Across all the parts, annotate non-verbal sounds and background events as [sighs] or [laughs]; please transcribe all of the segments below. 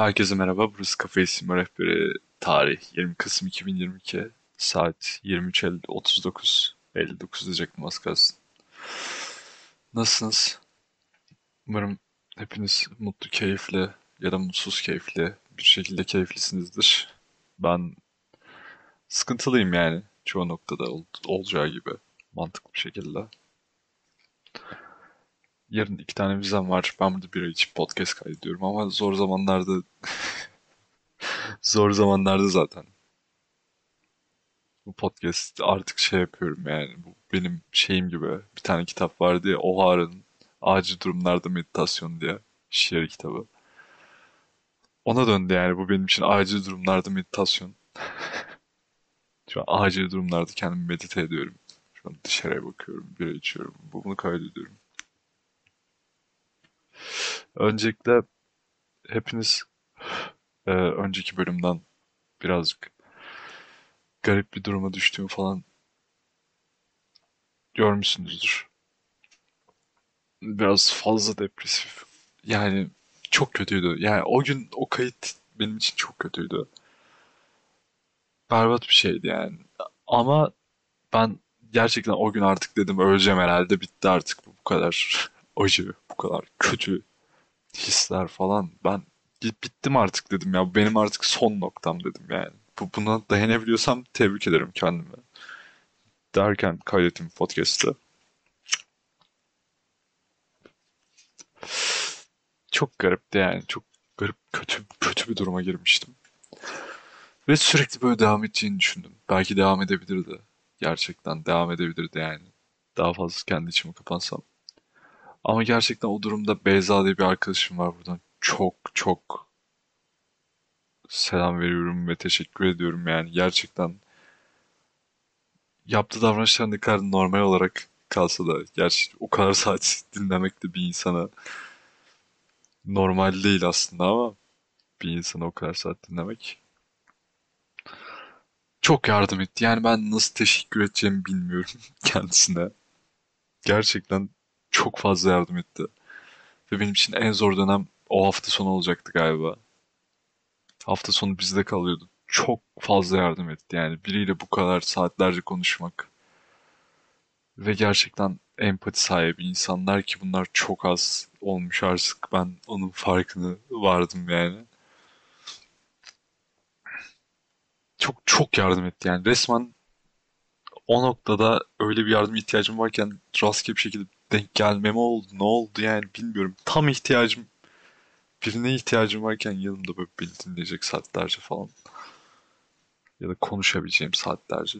Herkese merhaba. Burası Kafe İsim Rehberi. Tarih 20 Kasım 2022. Saat 23.39. 59 diyecektim az kalsın. Nasılsınız? Umarım hepiniz mutlu, keyifli ya da mutsuz keyifli bir şekilde keyiflisinizdir. Ben sıkıntılıyım yani. Çoğu noktada ol- olacağı gibi. Mantıklı bir şekilde. Yarın iki tane vizem var. Ben burada bir ay için podcast kaydediyorum ama zor zamanlarda [laughs] zor zamanlarda zaten bu podcast artık şey yapıyorum yani. Bu benim şeyim gibi. Bir tane kitap vardı ya O'Hara'nın Acil Durumlarda Meditasyon diye şiir kitabı. Ona döndü yani. Bu benim için acil durumlarda meditasyon. [laughs] Şu an acil durumlarda kendimi medite ediyorum. Şu an dışarıya bakıyorum, bira içiyorum. Bunu kaydediyorum. Öncelikle hepiniz e, önceki bölümden birazcık garip bir duruma düştüğümü falan görmüşsünüzdür. Biraz fazla depresif. Yani çok kötüydü. Yani o gün o kayıt benim için çok kötüydü. Berbat bir şeydi yani. Ama ben gerçekten o gün artık dedim öleceğim herhalde bitti artık bu, bu kadar acı, bu kadar kötü hisler falan. Ben bittim artık dedim ya. Benim artık son noktam dedim yani. Bu, buna dayanabiliyorsam tebrik ederim kendimi. Derken kaydettim podcast'ı. Çok garipti yani. Çok garip, kötü, kötü bir duruma girmiştim. Ve sürekli böyle devam edeceğini düşündüm. Belki devam edebilirdi. Gerçekten devam edebilirdi yani. Daha fazla kendi içime kapansam. Ama gerçekten o durumda Beyza diye bir arkadaşım var buradan. Çok çok selam veriyorum ve teşekkür ediyorum yani. Gerçekten yaptığı davranışlar ne kadar normal olarak kalsa da gerçi o kadar [laughs] saat dinlemek de bir insana normal değil aslında ama bir insana o kadar saat dinlemek çok yardım etti. Yani ben nasıl teşekkür edeceğimi bilmiyorum [laughs] kendisine. Gerçekten çok fazla yardım etti. Ve benim için en zor dönem o hafta sonu olacaktı galiba. Hafta sonu bizde kalıyordu. Çok fazla yardım etti yani. Biriyle bu kadar saatlerce konuşmak. Ve gerçekten empati sahibi insanlar ki bunlar çok az olmuş artık. Ben onun farkını vardım yani. Çok çok yardım etti yani. Resmen o noktada öyle bir yardım ihtiyacım varken rastgele bir şekilde denk gelmeme oldu. Ne oldu yani bilmiyorum. Tam ihtiyacım birine ihtiyacım varken yanımda böyle beni dinleyecek saatlerce falan. Ya da konuşabileceğim saatlerce.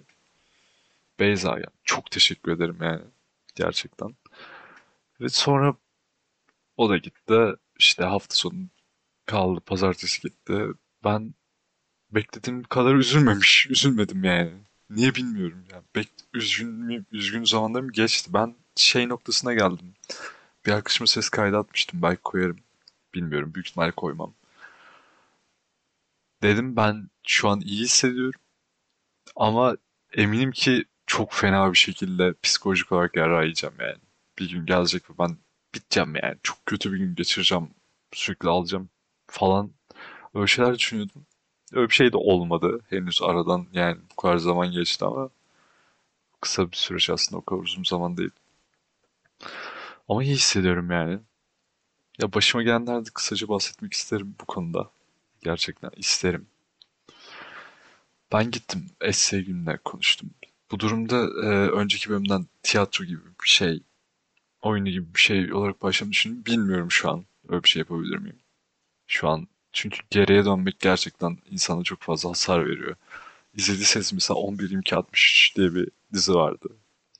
Beyza ya çok teşekkür ederim yani. Gerçekten. Ve sonra o da gitti. İşte hafta sonu kaldı. Pazartesi gitti. Ben beklediğim kadar üzülmemiş. Üzülmedim yani. Niye bilmiyorum ya. Bek üzgün mü, üzgün zamanlarım geçti. Ben şey noktasına geldim. Bir arkadaşıma ses kaydı atmıştım. Belki koyarım. Bilmiyorum. Büyük ihtimalle koymam. Dedim ben şu an iyi hissediyorum. Ama eminim ki çok fena bir şekilde psikolojik olarak yara yiyeceğim yani. Bir gün gelecek ve ben biteceğim yani. Çok kötü bir gün geçireceğim. Sürekli alacağım falan. Öyle şeyler düşünüyordum. Öyle bir şey de olmadı. Henüz aradan yani bu kadar zaman geçti ama kısa bir süreç aslında o kadar uzun zaman değil. Ama iyi hissediyorum yani. Ya başıma gelenlerde kısaca bahsetmek isterim bu konuda. Gerçekten isterim. Ben gittim essay gününe konuştum. Bu durumda e, önceki bölümden tiyatro gibi bir şey, oyunu gibi bir şey olarak başlamayı düşündüm. Bilmiyorum şu an öyle bir şey yapabilir miyim? Şu an çünkü geriye dönmek gerçekten insana çok fazla hasar veriyor. İzlediyseniz mesela 11-22-63 diye bir dizi vardı.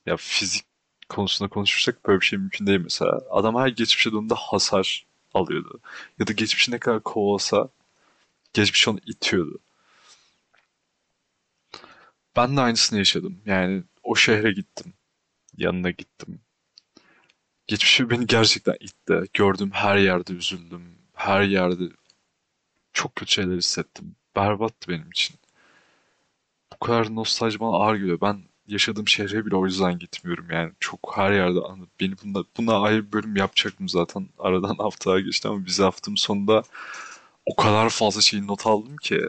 Ya fizik konusunda konuşursak böyle bir şey mümkün değil mesela. Adam her geçmişe döndüğünde hasar alıyordu. Ya da geçmişi ne kadar kovalasa geçmiş onu itiyordu. Ben de aynısını yaşadım. Yani o şehre gittim. Yanına gittim. Geçmişi beni gerçekten itti. Gördüm her yerde üzüldüm. Her yerde çok kötü şeyler hissettim. Berbattı benim için. Bu kadar nostalji bana ağır geliyor. Ben yaşadığım şehre bile o yüzden gitmiyorum yani. Çok her yerde anladım. Beni bunda, buna ayrı bir bölüm yapacaktım zaten. Aradan [laughs] haftalar geçti ama bize haftanın sonunda o kadar fazla şeyi not aldım ki.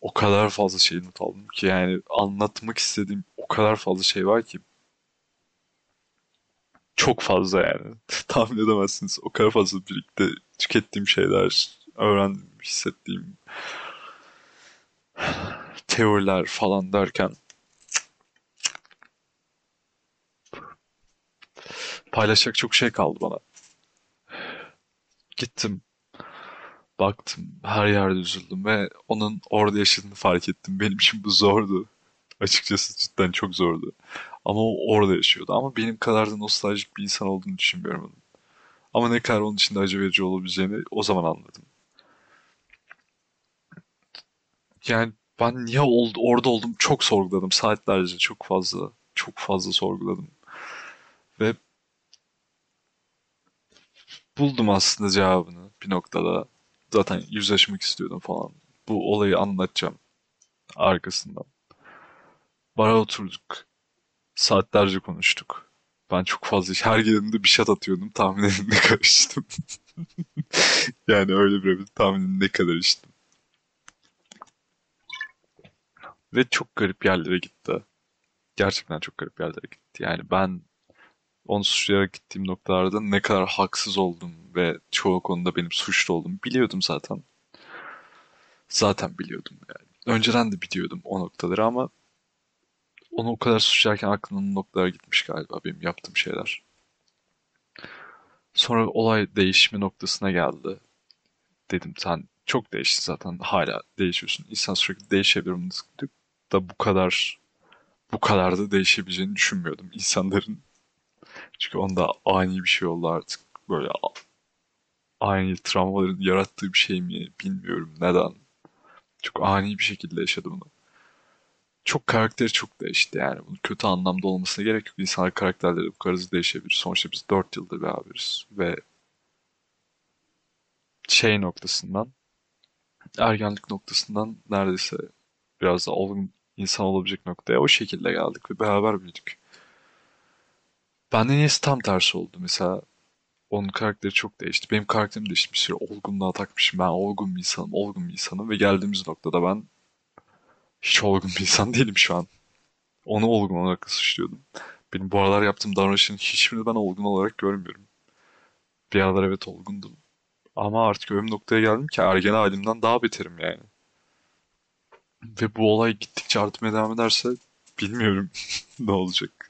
O kadar fazla şeyi not aldım ki yani anlatmak istediğim o kadar fazla şey var ki. Çok fazla yani. [laughs] Tahmin edemezsiniz. O kadar fazla birlikte tükettiğim şeyler, öğrendiğim, hissettiğim [sighs] teoriler falan derken paylaşacak çok şey kaldı bana. Gittim, baktım, her yerde üzüldüm ve onun orada yaşadığını fark ettim. Benim için bu zordu. Açıkçası cidden çok zordu. Ama o orada yaşıyordu. Ama benim kadar da nostaljik bir insan olduğunu düşünmüyorum onun. Ama ne kadar onun için de acı verici olabileceğini o zaman anladım. Yani ben niye oldu, orada oldum çok sorguladım. Saatlerce çok fazla, çok fazla sorguladım. Ve buldum aslında cevabını bir noktada. Zaten yüzleşmek istiyordum falan. Bu olayı anlatacağım arkasından. Bara oturduk. Saatlerce konuştuk. Ben çok fazla her geldiğimde bir şat atıyordum. Tahmin edin ne kadar içtim. Yani öyle bir tahmin edin ne kadar içtim. Ve çok garip yerlere gitti. Gerçekten çok garip yerlere gitti. Yani ben onu suçlayarak gittiğim noktalarda ne kadar haksız oldum ve çoğu konuda benim suçlu olduğumu biliyordum zaten. Zaten biliyordum yani. Önceden de biliyordum o noktaları ama onu o kadar suçlarken aklımın noktalara gitmiş galiba benim yaptığım şeyler. Sonra olay değişme noktasına geldi. Dedim sen çok değiştin zaten hala değişiyorsun. İnsan sürekli değişebilir da bu kadar bu kadar da değişebileceğini düşünmüyordum insanların. Çünkü onda ani bir şey oldu artık. Böyle ani travmaların yarattığı bir şey mi bilmiyorum neden. Çok ani bir şekilde yaşadım onu. Çok karakteri çok değişti yani. Bunun kötü anlamda olmasına gerek yok. İnsanlar karakterleri bu kadar hızlı değişebilir. Sonuçta biz 4 yıldır beraberiz. Ve şey noktasından ergenlik noktasından neredeyse biraz da olgun insan olabilecek noktaya o şekilde geldik ve beraber büyüdük. Bende niyeyse tam tersi oldu. Mesela onun karakteri çok değişti. Benim karakterim değişti. Bir süre olgunluğa takmışım. Ben olgun bir insanım, olgun bir insanım ve geldiğimiz noktada ben hiç olgun bir insan [laughs] değilim şu an. Onu olgun olarak suçluyordum. Benim bu aralar yaptığım davranışın hiçbirini ben olgun olarak görmüyorum. Bir aralar evet olgundum. Ama artık öyle noktaya geldim ki ergen halimden daha beterim yani. Ve bu olay gittikçe artmaya devam ederse bilmiyorum [laughs] ne olacak.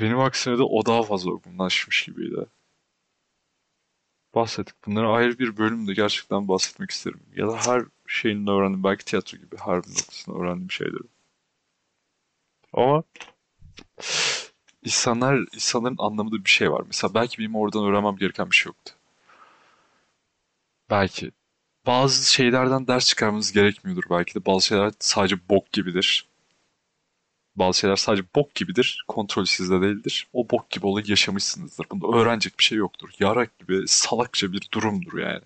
Benim aksine de o daha fazla olgunlaşmış gibiydi. Bahsettik. Bunları ayrı bir bölümde gerçekten bahsetmek isterim. Ya da her şeyin öğrendim. Belki tiyatro gibi her bir noktasında öğrendiğim şeyleri. Ama insanlar, insanların anlamadığı bir şey var. Mesela belki benim oradan öğrenmem gereken bir şey yoktu. Belki. Bazı şeylerden ders çıkarmanız gerekmiyordur belki de. Bazı şeyler sadece bok gibidir. Bazı şeyler sadece bok gibidir. Kontrol sizde değildir. O bok gibi olayı yaşamışsınızdır. Bunda öğrenecek bir şey yoktur. Yarak gibi salakça bir durumdur yani.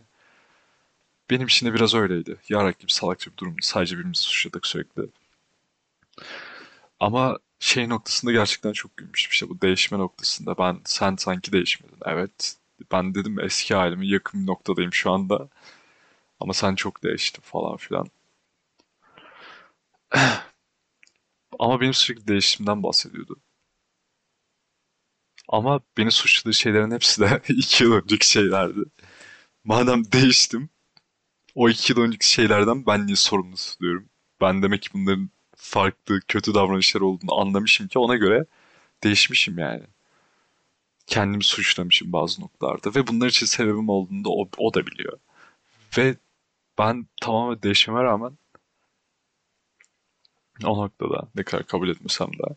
Benim için de biraz öyleydi. Yarak gibi salakça bir durumdu. Sadece birbirimizi suçladık sürekli. Ama şey noktasında gerçekten çok gülmüştüm. İşte bu değişme noktasında. Ben sen sanki değişmedin. Evet. Ben dedim eski halime yakın bir noktadayım şu anda. Ama sen çok değiştin falan filan. Ama benim sürekli değişimden bahsediyordu. Ama beni suçladığı şeylerin hepsi de [laughs] iki yıl önceki şeylerdi. Madem değiştim, o iki yıl önceki şeylerden ben niye sorumlu tutuyorum? Ben demek ki bunların farklı, kötü davranışlar olduğunu anlamışım ki ona göre değişmişim yani. Kendimi suçlamışım bazı noktalarda ve bunlar için sebebim olduğunu da o, o da biliyor. Ve ben tamamen değişime rağmen [laughs] o noktada ne kadar kabul etmesem de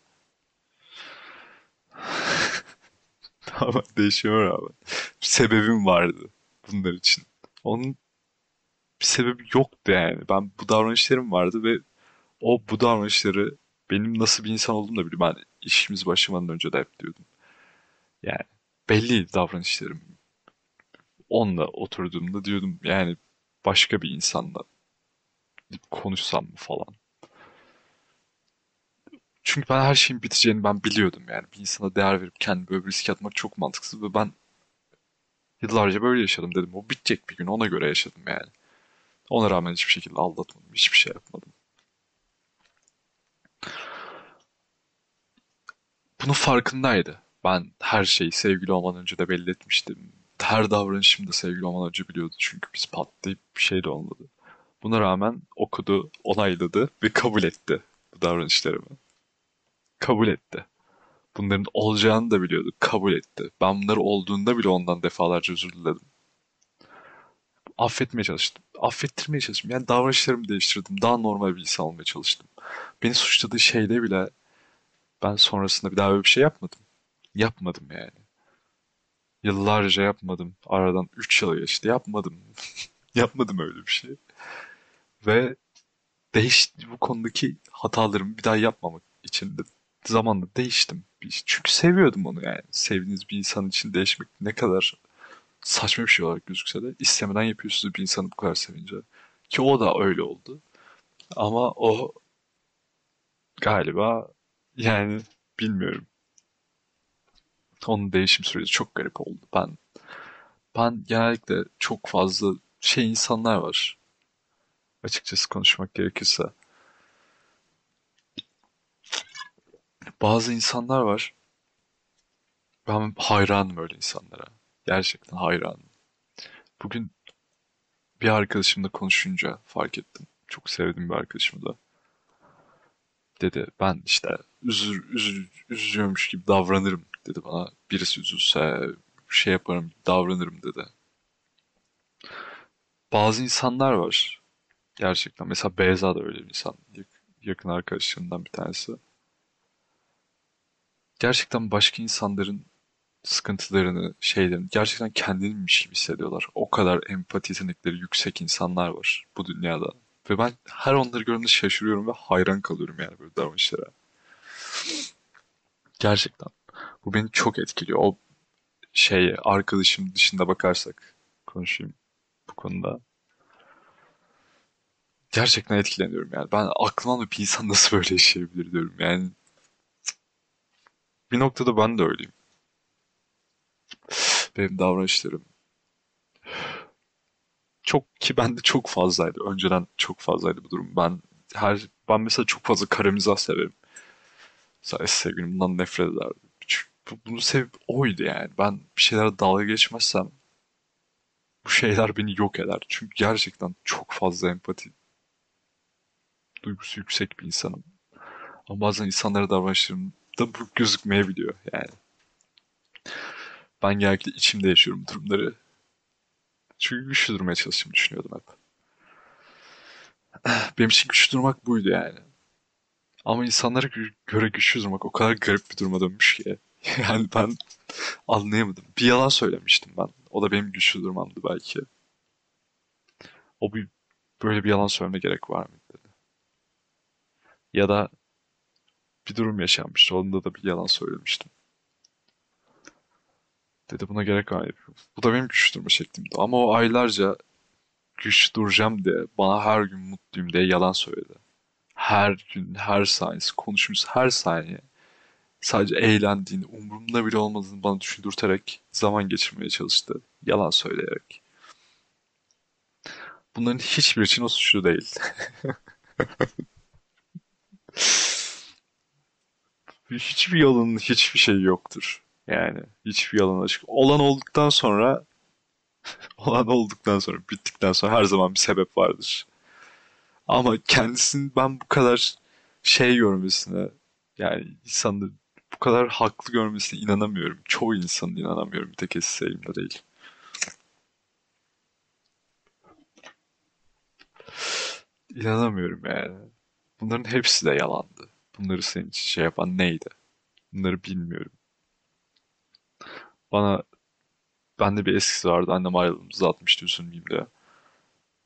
[laughs] tamamen değişime rağmen bir sebebim vardı bunlar için. Onun bir sebebi yoktu yani. Ben bu davranışlarım vardı ve o bu davranışları benim nasıl bir insan olduğumu da biliyor. Ben işimiz başlamadan önce de hep diyordum. Yani belli davranışlarım. Onunla oturduğumda diyordum yani başka bir insanla konuşsam mı falan. Çünkü ben her şeyin biteceğini ben biliyordum yani. Bir insana değer verip kendimi böyle bir riske atmak çok mantıksız ve ben yıllarca böyle yaşadım dedim. O bitecek bir gün ona göre yaşadım yani. Ona rağmen hiçbir şekilde aldatmadım. Hiçbir şey yapmadım. Bunun farkındaydı. Ben her şeyi sevgili olmadan önce de belli etmiştim. Her davranışımı da sevgili olmadan önce biliyordu. Çünkü biz patlayıp bir şey de olmadı. Buna rağmen okudu, onayladı ve kabul etti bu davranışlarımı. Kabul etti. Bunların olacağını da biliyordu. Kabul etti. Ben bunları olduğunda bile ondan defalarca özür diledim. Affetmeye çalıştım. Affettirmeye çalıştım. Yani davranışlarımı değiştirdim. Daha normal bir insan olmaya çalıştım. Beni suçladığı şeyde bile ben sonrasında bir daha böyle bir şey yapmadım. Yapmadım yani. Yıllarca yapmadım. Aradan 3 yıl geçti. Yapmadım. [laughs] yapmadım öyle bir şey. Ve değişti bu konudaki hatalarımı bir daha yapmamak için de zamanla değiştim. Çünkü seviyordum onu yani. Sevdiğiniz bir insan için değişmek ne kadar saçma bir şey olarak gözükse de istemeden yapıyorsunuz bir insanı bu kadar sevince. Ki o da öyle oldu. Ama o galiba yani bilmiyorum. Onun değişim süreci çok garip oldu. Ben ben genellikle çok fazla şey insanlar var. Açıkçası konuşmak gerekirse. Bazı insanlar var. Ben hayranım öyle insanlara. Gerçekten hayranım. Bugün bir arkadaşımla konuşunca fark ettim. Çok sevdiğim bir arkadaşım da. Dedi ben işte üzür, üzür, üzülüyormuş gibi davranırım dedi bana. Birisi üzülse şey yaparım davranırım dedi. Bazı insanlar var. Gerçekten. Mesela Beyza da öyle bir insan. Yakın arkadaşlarından bir tanesi. Gerçekten başka insanların sıkıntılarını, şeylerini gerçekten kendininmiş gibi hissediyorlar. O kadar empati yetenekleri yüksek insanlar var bu dünyada. Ve ben her onları gördüğümde şaşırıyorum ve hayran kalıyorum yani böyle davranışlara. Gerçekten. Bu beni çok etkiliyor. O şey arkadaşım dışında bakarsak konuşayım bu konuda. Gerçekten etkileniyorum yani. Ben aklım bir insan nasıl böyle yaşayabilir diyorum yani. Bir noktada ben de öyleyim. Benim davranışlarım çok ki bende çok fazlaydı. Önceden çok fazlaydı bu durum. Ben her ben mesela çok fazla kara mizah severim. Mesela sevgilim bundan nefret ederdi. Bunu sev oydu yani. Ben bir şeylere dalga geçmezsem bu şeyler beni yok eder. Çünkü gerçekten çok fazla empati duygusu yüksek bir insanım. Ama bazen insanlara davranışlarımda bu gözükmeyebiliyor yani. Ben genellikle içimde yaşıyorum durumları. Çünkü güçlü durmaya çalıştığımı düşünüyordum hep. Benim için güçlü durmak buydu yani. Ama insanlara göre güçlü durmak o kadar garip bir duruma dönmüş ki. [laughs] Yani ben anlayamadım. Bir yalan söylemiştim ben. O da benim güçlü durmamdı belki. O bir böyle bir yalan söyleme gerek var mıydı. Ya da bir durum yaşanmıştı. Onda da bir yalan söylemiştim. Dedi buna gerek var? Bu da benim güçlü durma şeklimdi. Ama o aylarca güçlü duracağım diye bana her gün mutluyum diye yalan söyledi. Her gün, her saniye, konuşmuş her saniye sadece eğlendiğini, umurumda bile olmadığını bana düşündürterek zaman geçirmeye çalıştı. Yalan söyleyerek. Bunların hiçbir için o suçlu değil. [laughs] hiçbir yalanın hiçbir şey yoktur. Yani hiçbir yalan açık. Olan olduktan sonra [laughs] olan olduktan sonra bittikten sonra her zaman bir sebep vardır. Ama kendisinin ben bu kadar şey görmesine yani insanı bu kadar haklı görmesine inanamıyorum. Çoğu insanın inanamıyorum. Bir tek elimde değil. İnanamıyorum yani. Bunların hepsi de yalandı. Bunları senin için şey yapan neydi? Bunları bilmiyorum. Bana bende bir eskisi vardı. Annem ayrıldığımızda atmıştı üzülmeyeyim diye.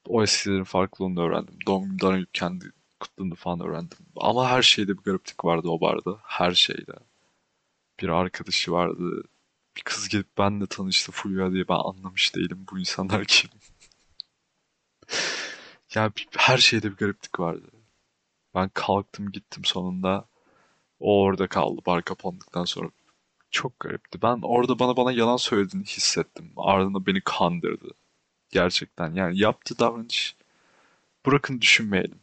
O eskilerin farklılığını öğrendim. Doğum günümden kendi kutladığını falan öğrendim. Ama her şeyde bir gariplik vardı o barda. Her şeyde. Bir arkadaşı vardı. Bir kız gelip benle tanıştı Fulya diye ben anlamış değilim bu insanlar kim. [laughs] yani her şeyde bir gariplik vardı. Ben kalktım gittim sonunda. O orada kaldı bar kapandıktan sonra. Çok garipti. Ben orada bana bana yalan söylediğini hissettim. Ardından beni kandırdı. Gerçekten. Yani yaptığı davranış bırakın düşünmeyelim.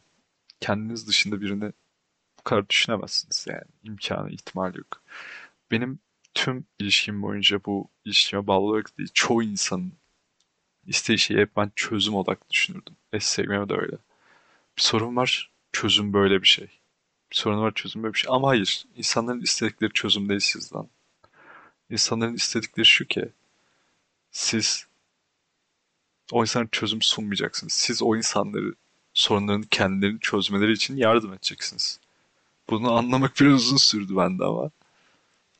Kendiniz dışında birini bu kadar düşünemezsiniz yani. İmkanı, ihtimal yok. Benim tüm ilişkim boyunca bu ilişkime bağlı olarak değil, çoğu insanın istediği şeyi hep ben çözüm odaklı düşünürdüm. Sevmeme de öyle. Bir sorun var, çözüm böyle bir şey. Bir sorun var, çözüm böyle bir şey. Ama hayır, insanların istedikleri çözüm değil sizden. İnsanların istedikleri şu ki, siz o insanlara çözüm sunmayacaksınız. Siz o insanları sorunlarını kendilerini çözmeleri için yardım edeceksiniz. Bunu anlamak biraz uzun sürdü bende ama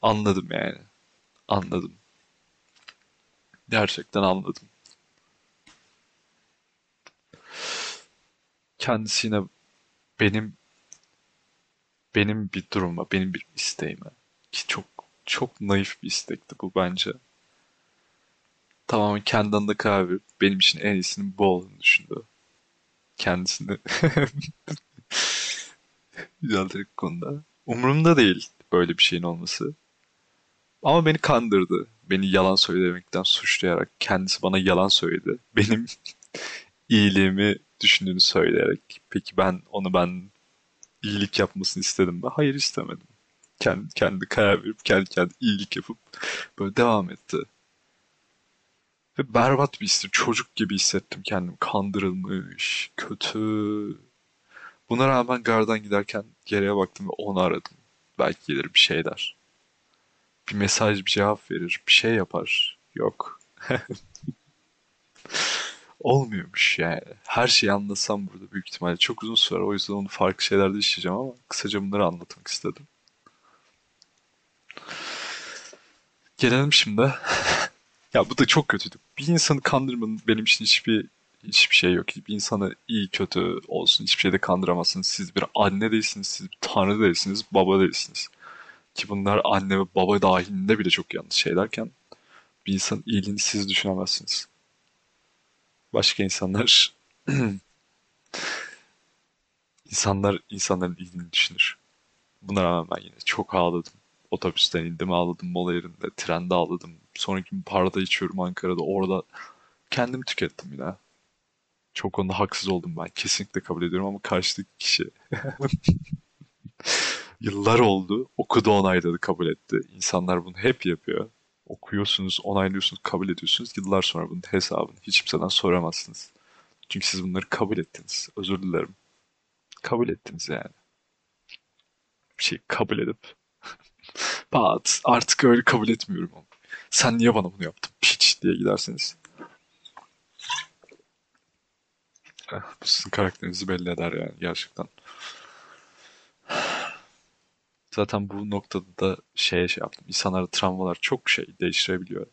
anladım yani. Anladım. Gerçekten anladım. Kendisi yine benim benim bir duruma, benim bir isteğime ki çok çok naif bir istekti bu bence. Tamamen kendi alanında karar benim için en iyisinin bu olduğunu düşündü. Kendisini [laughs] düzelterek konuda. Umurumda değil böyle bir şeyin olması. Ama beni kandırdı. Beni yalan söylemekten suçlayarak kendisi bana yalan söyledi. Benim [laughs] iyiliğimi düşündüğünü söyleyerek. Peki ben onu ben iyilik yapmasını istedim mi? Hayır istemedim. Kendi, kendi karar verip kendi kendi iyilik yapıp böyle devam etti. Ve berbat bir histim. Çocuk gibi hissettim kendimi. Kandırılmış, kötü. Buna rağmen gardan giderken geriye baktım ve onu aradım. Belki gelir bir şey der. Bir mesaj, bir cevap verir, bir şey yapar. Yok. [laughs] Olmuyormuş yani. Her şeyi anlasam burada büyük ihtimalle çok uzun sürer. O yüzden onu farklı şeylerde işleyeceğim ama kısaca bunları anlatmak istedim. Gelelim şimdi. [laughs] Ya bu da çok kötüydü. Bir insanı kandırmanın benim için hiçbir hiçbir şey yok. Bir insanı iyi kötü olsun hiçbir şeyde kandıramazsınız. Siz bir anne değilsiniz, siz bir tanrı değilsiniz, baba değilsiniz. Ki bunlar anne ve baba dahilinde bile çok yanlış şeylerken bir insanın iyiliğini siz düşünemezsiniz. Başka insanlar [clears throat] insanlar insanların iyiliğini düşünür. Buna rağmen ben yine çok ağladım. Otobüsten indim ağladım mola yerinde. Trende ağladım. Sonraki gün parada içiyorum Ankara'da. Orada kendimi tükettim yine. Çok konuda haksız oldum ben. Kesinlikle kabul ediyorum ama karşıdaki kişi [laughs] yıllar oldu. Okudu onayladı kabul etti. İnsanlar bunu hep yapıyor. Okuyorsunuz, onaylıyorsunuz, kabul ediyorsunuz. Yıllar sonra bunun hesabını hiç kimseden soramazsınız. Çünkü siz bunları kabul ettiniz. Özür dilerim. Kabul ettiniz yani. Bir şey kabul edip [laughs] Pat, artık öyle kabul etmiyorum ama. Sen niye bana bunu yaptın? Piç diye giderseniz. Eh, Bu sizin karakterinizi belli eder yani gerçekten. Zaten bu noktada da şeye şey yaptım. İnsanlarda travmalar çok şey değiştirebiliyor.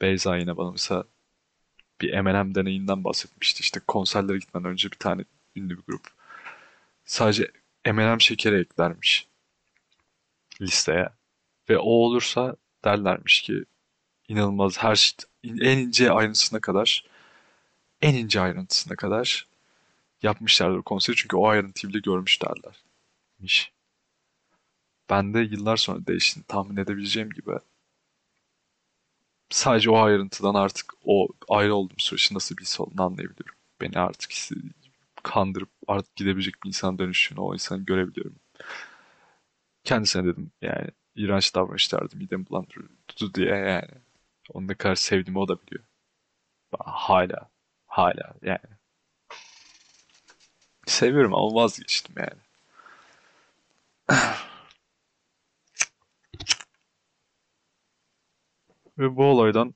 Beyza yine bana mesela bir M&M deneyinden bahsetmişti. İşte konserlere gitmeden önce bir tane ünlü bir grup. Sadece M&M şekeri eklermiş listeye. Ve o olursa derlermiş ki inanılmaz her şey en ince ayrıntısına kadar en ince ayrıntısına kadar yapmışlardır konseri çünkü o ayrıntıyı bile görmüşlerlermiş. Ben de yıllar sonra değiştiğini tahmin edebileceğim gibi sadece o ayrıntıdan artık o ayrı olduğum süreçte nasıl bir his olduğunu anlayabiliyorum. Beni artık kandırıp artık gidebilecek bir insan dönüştüğünü o insanı görebiliyorum. Kendisine dedim yani iğrenç davranışlardı midemi bulandırıyordu diye yani. Onu ne kadar sevdiğimi o da biliyor. Hala, hala yani. Seviyorum ama vazgeçtim yani. [clears throat] Ve bu olaydan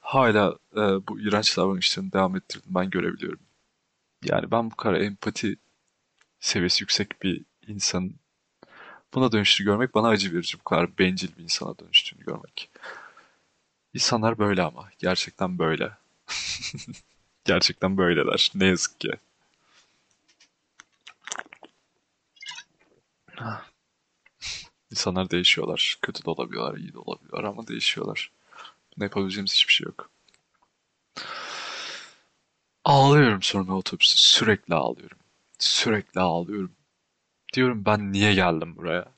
hala e, bu iğrenç davranışlarını devam ettirdim ben görebiliyorum. Yani ben bu kadar empati seviyesi yüksek bir insanın buna dönüştüğünü görmek bana acı verici. Bu kadar bencil bir insana dönüştüğünü görmek. İnsanlar böyle ama. Gerçekten böyle. [laughs] Gerçekten böyleler. Ne yazık ki. İnsanlar değişiyorlar. Kötü de olabiliyorlar, iyi de olabiliyorlar ama değişiyorlar. Ne yapabileceğimiz hiçbir şey yok. Ağlıyorum sonra otobüste. Sürekli ağlıyorum. Sürekli ağlıyorum. Diyorum ben niye geldim buraya?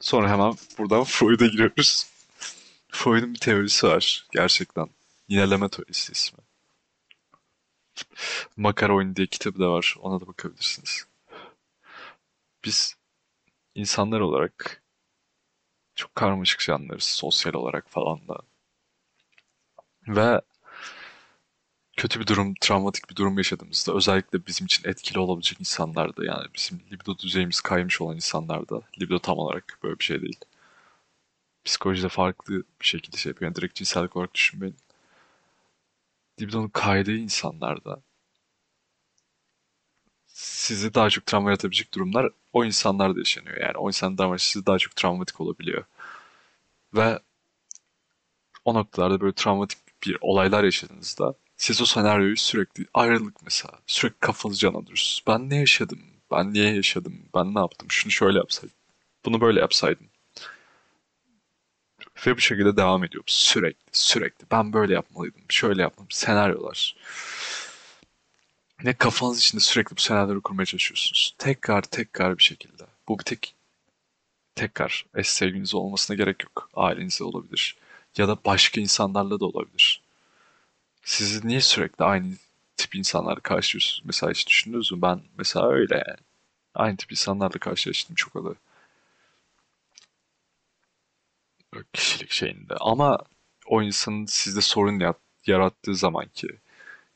Sonra hemen buradan Freud'a giriyoruz. Freud'un bir teorisi var gerçekten. Yineleme teorisi ismi. Makara Oyunu diye kitabı da var. Ona da bakabilirsiniz. Biz insanlar olarak çok karmaşık canlılarız. Sosyal olarak falan da. Ve kötü bir durum, travmatik bir durum yaşadığımızda özellikle bizim için etkili olabilecek insanlarda yani bizim libido düzeyimiz kaymış olan insanlarda libido tam olarak böyle bir şey değil. Psikolojide farklı bir şekilde şey yapıyor. Yani direkt cinsellik olarak düşünmeyin. Libidonun kaydığı insanlarda sizi daha çok travma yaratabilecek durumlar o insanlarda yaşanıyor. Yani o insanlar sizi daha çok travmatik olabiliyor. Ve o noktalarda böyle travmatik bir olaylar yaşadığınızda siz o senaryoyu sürekli ayrılık mesela sürekli kafanızı canlandırıyorsunuz. Ben ne yaşadım? Ben niye yaşadım? Ben ne yaptım? Şunu şöyle yapsaydım. Bunu böyle yapsaydım. Ve bu şekilde devam ediyor. Sürekli, sürekli. Ben böyle yapmalıydım. Şöyle yapmalıydım. Senaryolar. Ne kafanız içinde sürekli bu senaryoları kurmaya çalışıyorsunuz. Tekrar tekrar bir şekilde. Bu bir tek tekrar eş sevginiz olmasına gerek yok. Ailenizde olabilir. Ya da başka insanlarla da olabilir. Sizi niye sürekli aynı tip insanlarla karşılıyorsunuz? Mesela hiç düşündünüz mü? Ben mesela öyle yani. Aynı tip insanlarla karşılaştım çok oluyor. Kişilik şeyinde. Ama o insanın sizde sorun yarattığı zaman ki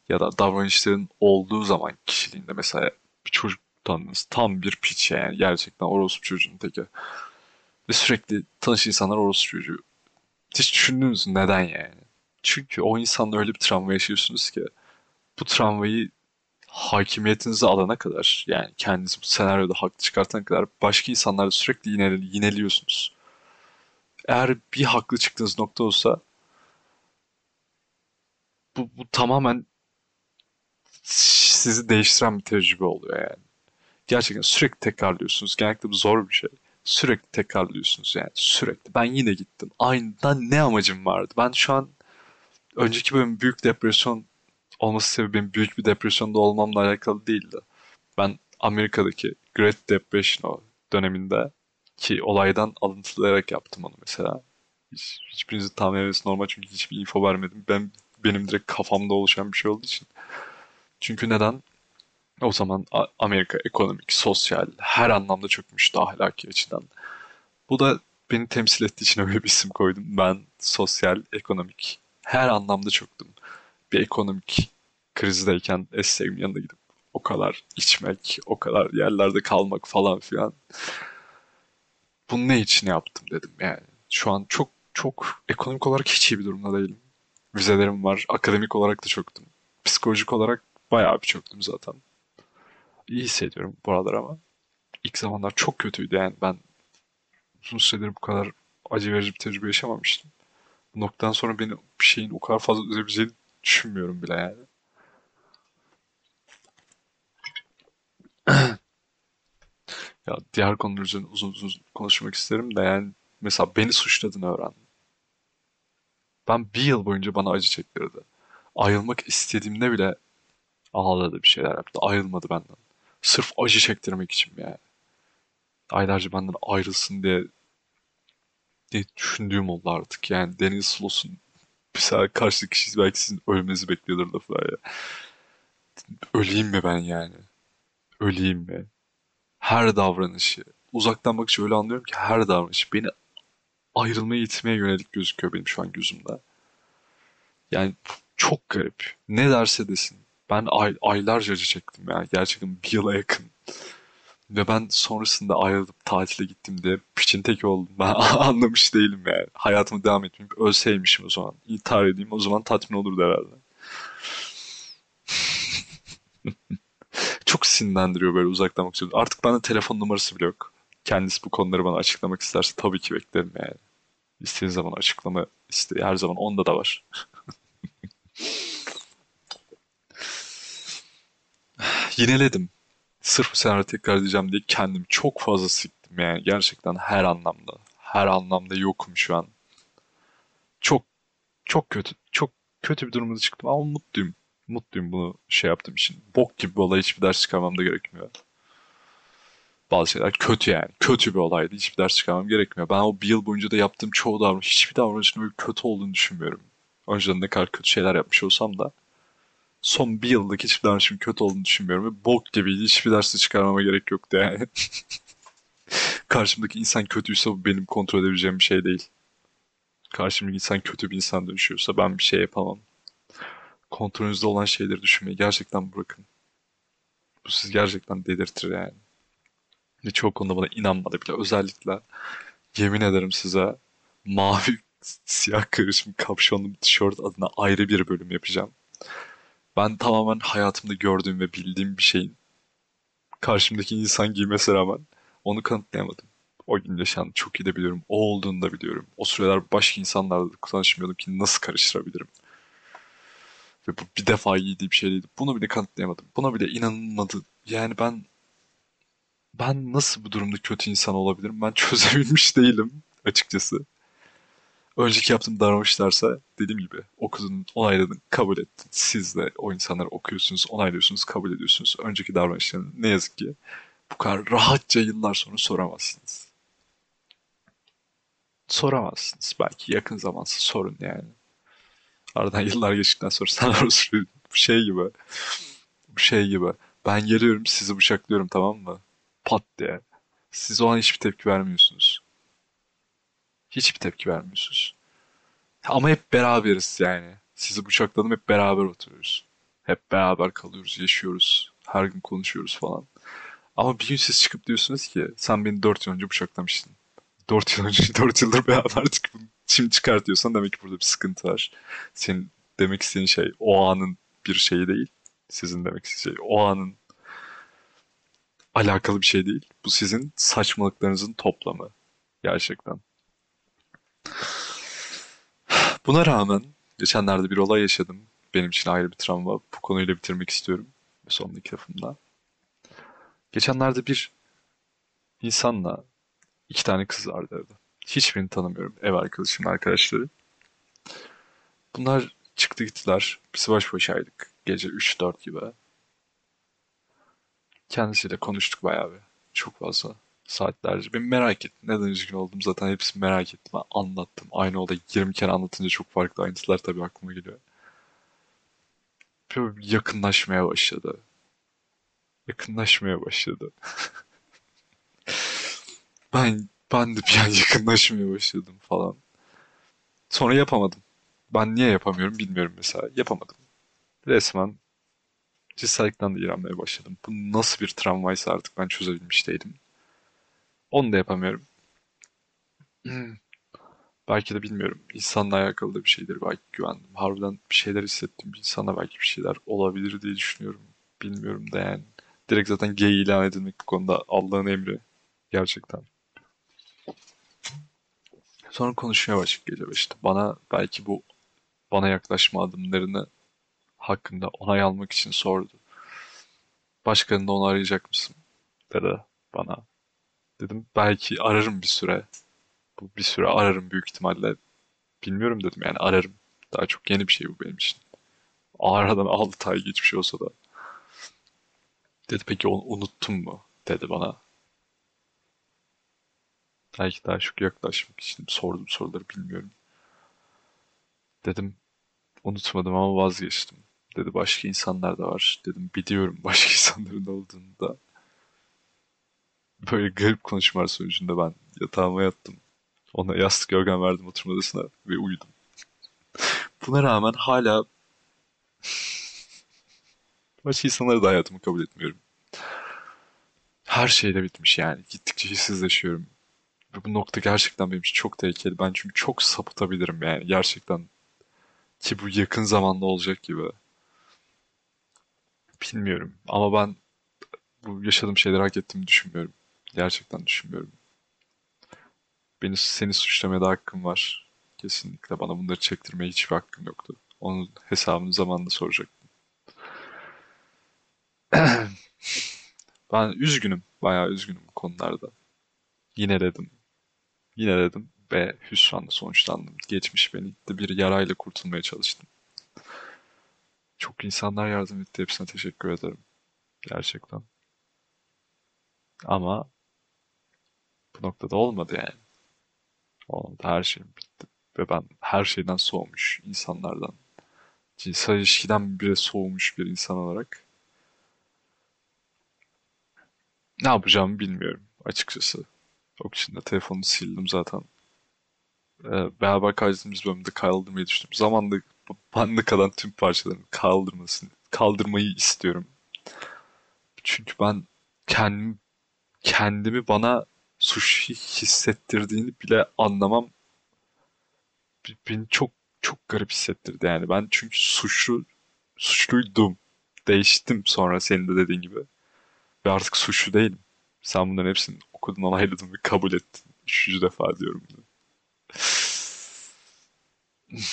ya da davranışların olduğu zaman kişiliğinde mesela bir çocuk tanıdınız. Tam bir piç yani. Gerçekten orospu çocuğun teki. Ve sürekli tanış insanlar orospu çocuğu. Hiç düşündünüz neden yani? Çünkü o insanla öyle bir travma yaşıyorsunuz ki bu travmayı hakimiyetinize alana kadar yani kendinizi bu senaryoda haklı çıkartana kadar başka insanlarla sürekli yineli, yineliyorsunuz. Eğer bir haklı çıktığınız nokta olsa bu, bu tamamen sizi değiştiren bir tecrübe oluyor yani. Gerçekten sürekli tekrarlıyorsunuz. Genellikle bu zor bir şey. Sürekli tekrarlıyorsunuz yani sürekli. Ben yine gittim. Aynıdan ne amacım vardı? Ben şu an önceki bölüm büyük depresyon olması sebebi benim büyük bir depresyonda olmamla alakalı değildi. Ben Amerika'daki Great Depression döneminde ki olaydan alıntılayarak yaptım onu mesela. Hiç, hiçbirinizi tahmin normal çünkü hiçbir info vermedim. Ben benim direkt kafamda oluşan bir şey olduğu için. Çünkü neden? O zaman Amerika ekonomik, sosyal, her anlamda çökmüştü ahlaki açıdan. Bu da beni temsil ettiği için öyle bir isim koydum. Ben sosyal, ekonomik, her anlamda çöktüm. Bir ekonomik krizdeyken Esse'nin yanına gidip o kadar içmek, o kadar yerlerde kalmak falan filan. Bunu ne için yaptım dedim yani. Şu an çok çok ekonomik olarak hiç iyi bir durumda değilim. Vizelerim var. Akademik olarak da çöktüm. Psikolojik olarak bayağı bir çöktüm zaten. İyi hissediyorum bu aralar ama ilk zamanlar çok kötüydü yani ben uzun süredir bu kadar acı verici bir tecrübe yaşamamıştım. Bu noktadan sonra beni bir şeyin o kadar fazla üzebileceğini düşünmüyorum bile yani. [clears throat] ya diğer konular üzerine uzun uzun konuşmak isterim de yani mesela beni suçladığını öğrendim. Ben bir yıl boyunca bana acı çektirdi. Ayrılmak istediğimde bile ağladı bir şeyler yaptı. Ayrılmadı benden. Sırf acı çektirmek için yani. Aylarca benden ayrılsın diye diye düşündüğüm oldu artık. Yani Deniz Slos'un mesela karşı kişi belki sizin ölmenizi bekliyordur da falan ya. Öleyim mi ben yani? Öleyim mi? Her davranışı. Uzaktan bakış öyle anlıyorum ki her davranış beni ayrılmaya itmeye yönelik gözüküyor benim şu an gözümde. Yani çok garip. Ne derse desin. Ben ay, aylarca acı çektim yani. Gerçekten bir yıla yakın. Ve ben sonrasında ayrılıp tatile gittim diye piçin tek oldum. Ben [laughs] anlamış değilim yani. Hayatımı devam etmeyeyim. Ölseymişim o zaman. İntihar edeyim o zaman tatmin olurdu herhalde. [laughs] Çok sinirlendiriyor böyle uzaktan bakıyorum. Artık bana telefon numarası bile yok. Kendisi bu konuları bana açıklamak isterse tabii ki beklerim yani. İstediğin zaman açıklama isteği her zaman onda da var. [laughs] Yineledim. Sırf bu senaryo tekrar edeceğim diye kendimi çok fazla sıktım yani. Gerçekten her anlamda. Her anlamda yokum şu an. Çok çok kötü. Çok kötü bir durumda çıktım ama mutluyum. Mutluyum bunu şey yaptığım için. Bok gibi bir olay hiçbir ders çıkarmam da gerekmiyor. Bazı şeyler kötü yani. Kötü bir olaydı. Hiçbir ders çıkarmam gerekmiyor. Ben o bir yıl boyunca da yaptığım çoğu davranış, hiçbir davranışın öyle kötü olduğunu düşünmüyorum. Önceden ne kadar kötü şeyler yapmış olsam da son bir yıllık hiçbir davranışın kötü olduğunu düşünmüyorum. Ve bok gibiydi. Hiçbir dersi çıkarmama gerek yoktu yani. [laughs] Karşımdaki insan kötüyse bu benim kontrol edebileceğim bir şey değil. Karşımdaki insan kötü bir insan dönüşüyorsa ben bir şey yapamam. Kontrolünüzde olan şeyleri düşünmeyi gerçekten bırakın. Bu sizi gerçekten delirtir yani. Ve çoğu konuda bana inanmadı bile. Özellikle yemin ederim size mavi [laughs] siyah karışım kapşonlu bir tişört adına ayrı bir bölüm yapacağım. Ben tamamen hayatımda gördüğüm ve bildiğim bir şeyin karşımdaki insan giymesi rağmen onu kanıtlayamadım. O gün yaşandı. Çok iyi de biliyorum. O olduğunu da biliyorum. O süreler başka insanlarla tanışmıyordum ki nasıl karıştırabilirim. Ve bu bir defa giydiği bir şey değildi. Bunu bile kanıtlayamadım. Buna bile inanılmadı. Yani ben ben nasıl bu durumda kötü insan olabilirim? Ben [laughs] çözebilmiş değilim açıkçası. Önceki yaptığım davranışlarsa dediğim gibi okudun, onayladın, kabul ettin. Siz de o insanları okuyorsunuz, onaylıyorsunuz, kabul ediyorsunuz. Önceki davranışlarını ne yazık ki bu kadar rahatça yıllar sonra soramazsınız. Soramazsınız. Belki yakın zamansa sorun yani. Aradan yıllar geçtikten sonra sana [laughs] bu şey gibi. Bu şey gibi. Ben geliyorum sizi bıçaklıyorum tamam mı? Pat diye. Siz o an hiçbir tepki vermiyorsunuz. Hiçbir tepki vermiyorsunuz. Ama hep beraberiz yani. Sizi bıçakladım hep beraber oturuyoruz. Hep beraber kalıyoruz, yaşıyoruz. Her gün konuşuyoruz falan. Ama bir gün siz çıkıp diyorsunuz ki sen beni 4 yıl önce bıçaklamıştın. 4 yıl önce [laughs] 4 yıldır beraberdik. Şimdi çıkartıyorsan demek ki burada bir sıkıntı var. Senin demek istediğin şey o anın bir şeyi değil. Sizin demek istediğiniz şey o anın alakalı bir şey değil. Bu sizin saçmalıklarınızın toplamı. Gerçekten. Buna rağmen geçenlerde bir olay yaşadım. Benim için ayrı bir travma. Bu konuyla bitirmek istiyorum. Sondaki lafımda. Geçenlerde bir insanla iki tane kız vardı evde. Hiçbirini tanımıyorum. Ev arkadaşım, arkadaşları. Bunlar çıktı gittiler. Biz baş başaydık. Gece 3-4 gibi. Kendisiyle konuştuk bayağı bir. Çok fazla. Saatlerce. Ben merak ettim. Neden üzgün oldum zaten hepsini merak ettim. Anlattım. Aynı olayı 20 kere anlatınca çok farklı ayrıntılar tabii aklıma geliyor. Böyle yakınlaşmaya başladı. Yakınlaşmaya başladı. [laughs] ben ben de bir an yakınlaşmaya başladım falan. Sonra yapamadım. Ben niye yapamıyorum bilmiyorum mesela. Yapamadım. Resmen cinsellikten de iğrenmeye başladım. Bu nasıl bir travmaysa artık ben çözebilmiş değilim. Onu da yapamıyorum. Belki de bilmiyorum. İnsanla alakalı da bir şeydir. Belki güvendim. Harbiden bir şeyler hissettim. İnsana belki bir şeyler olabilir diye düşünüyorum. Bilmiyorum da yani. Direkt zaten gay ilan edilmek bu konuda Allah'ın emri. Gerçekten. Sonra konuşmaya başladık gece beşte. Bana belki bu bana yaklaşma adımlarını hakkında onay almak için sordu. Başkanında onu arayacak mısın? Dedi bana. Dedim belki ararım bir süre. Bu bir süre ararım büyük ihtimalle. Bilmiyorum dedim yani ararım. Daha çok yeni bir şey bu benim için. Aradan 6 ay geçmiş olsa da. Dedi peki onu unuttun mu? Dedi bana. Belki daha çok yaklaşmak için sordum soruları bilmiyorum. Dedim unutmadım ama vazgeçtim. Dedi başka insanlar da var. Dedim biliyorum başka [laughs] insanların olduğunu da. Böyle garip konuşmalar sonucunda ben yatağıma yattım. Ona yastık yorgan verdim oturma odasına ve uyudum. Buna rağmen hala başka insanları da hayatımı kabul etmiyorum. Her şeyde bitmiş yani. Gittikçe hissizleşiyorum. Ve bu nokta gerçekten benim için çok tehlikeli. Ben çünkü çok sapıtabilirim yani gerçekten. Ki bu yakın zamanda olacak gibi. Bilmiyorum ama ben bu yaşadığım şeyleri hak ettiğimi düşünmüyorum. Gerçekten düşünmüyorum. Beni seni suçlamaya da hakkım var. Kesinlikle bana bunları çektirmeye hiçbir hakkım yoktu. Onun hesabını zamanında soracaktım. [clears throat] ben üzgünüm. Bayağı üzgünüm bu konularda. Yine dedim. Yine dedim ve hüsranla sonuçlandım. Geçmiş beni itti. Bir yarayla kurtulmaya çalıştım. Çok insanlar yardım etti. Hepsine teşekkür ederim. Gerçekten. Ama Bu noktada olmadı yani. Olmadı. Her şeyim bitti. Ve ben her şeyden soğumuş insanlardan, cinsel ilişkiden bile soğumuş bir insan olarak ne yapacağımı bilmiyorum açıkçası. O için telefonu sildim zaten. Ee, beraber kaydettiğimiz bölümde kaldırmayı düşündüm. Zamanla bende kalan tüm parçaların kaldırmasını, kaldırmayı istiyorum. Çünkü ben kendim, kendimi bana suçlu hissettirdiğini bile anlamam beni çok çok garip hissettirdi yani. Ben çünkü suçlu suçluydum. Değiştim sonra senin de dediğin gibi. Ve artık suçlu değilim. Sen bunların hepsini okudun, onayladın ve kabul ettin. Üçüncü defa diyorum bunu. [sighs]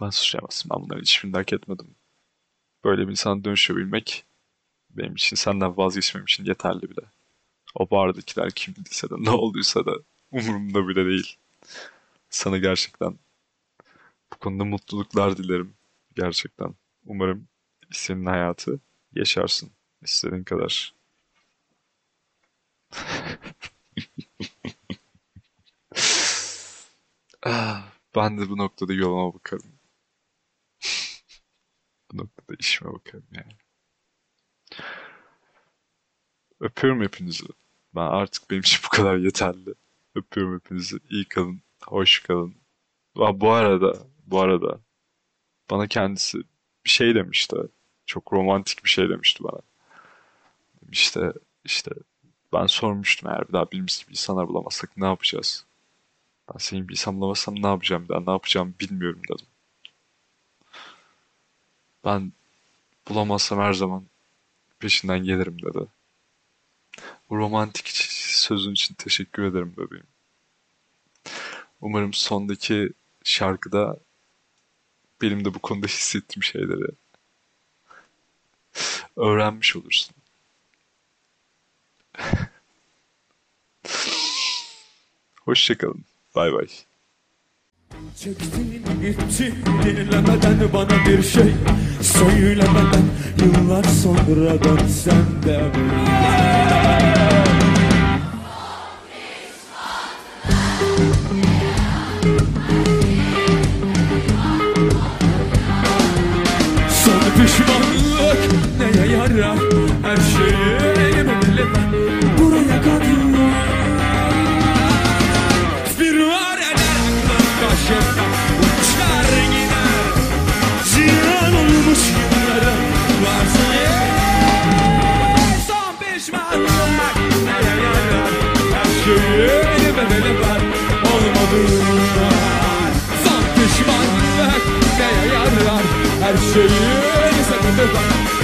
Ben suçlayamazsın. Ben bunların hiçbirini hak etmedim. Böyle bir insana dönüşebilmek benim için senden vazgeçmem için yeterli bile. O bardakiler kimdiyse de ne olduysa da umurumda bile değil. Sana gerçekten bu konuda mutluluklar dilerim. Gerçekten. Umarım senin hayatı yaşarsın istediğin kadar. [laughs] Ah, Ben de bu noktada yoluma bakarım. [laughs] Bu noktada işime bakarım yani. Öpüyorum hepinizi. Ben artık benim için bu kadar yeterli. Öpüyorum hepinizi. İyi kalın. Hoş kalın. Va bu arada, bu arada bana kendisi bir şey demişti. Çok romantik bir şey demişti bana. İşte işte ben sormuştum eğer bir daha birimiz gibi insanlar bulamazsak ne yapacağız? Ben senin bir insan bulamazsam ne yapacağım daha ne yapacağımı bilmiyorum dedim. Ben bulamazsam her zaman peşinden gelirim dedi. Bu romantik sözün için teşekkür ederim bebeğim. Umarım sondaki şarkıda benim de bu konuda hissettiğim şeyleri öğrenmiş olursun. [laughs] Hoşçakalın. Bay bay. Çektin gitti dinlemeden bana bir şey. Söylemeden yıllar sonra dönsem de Cheio de 70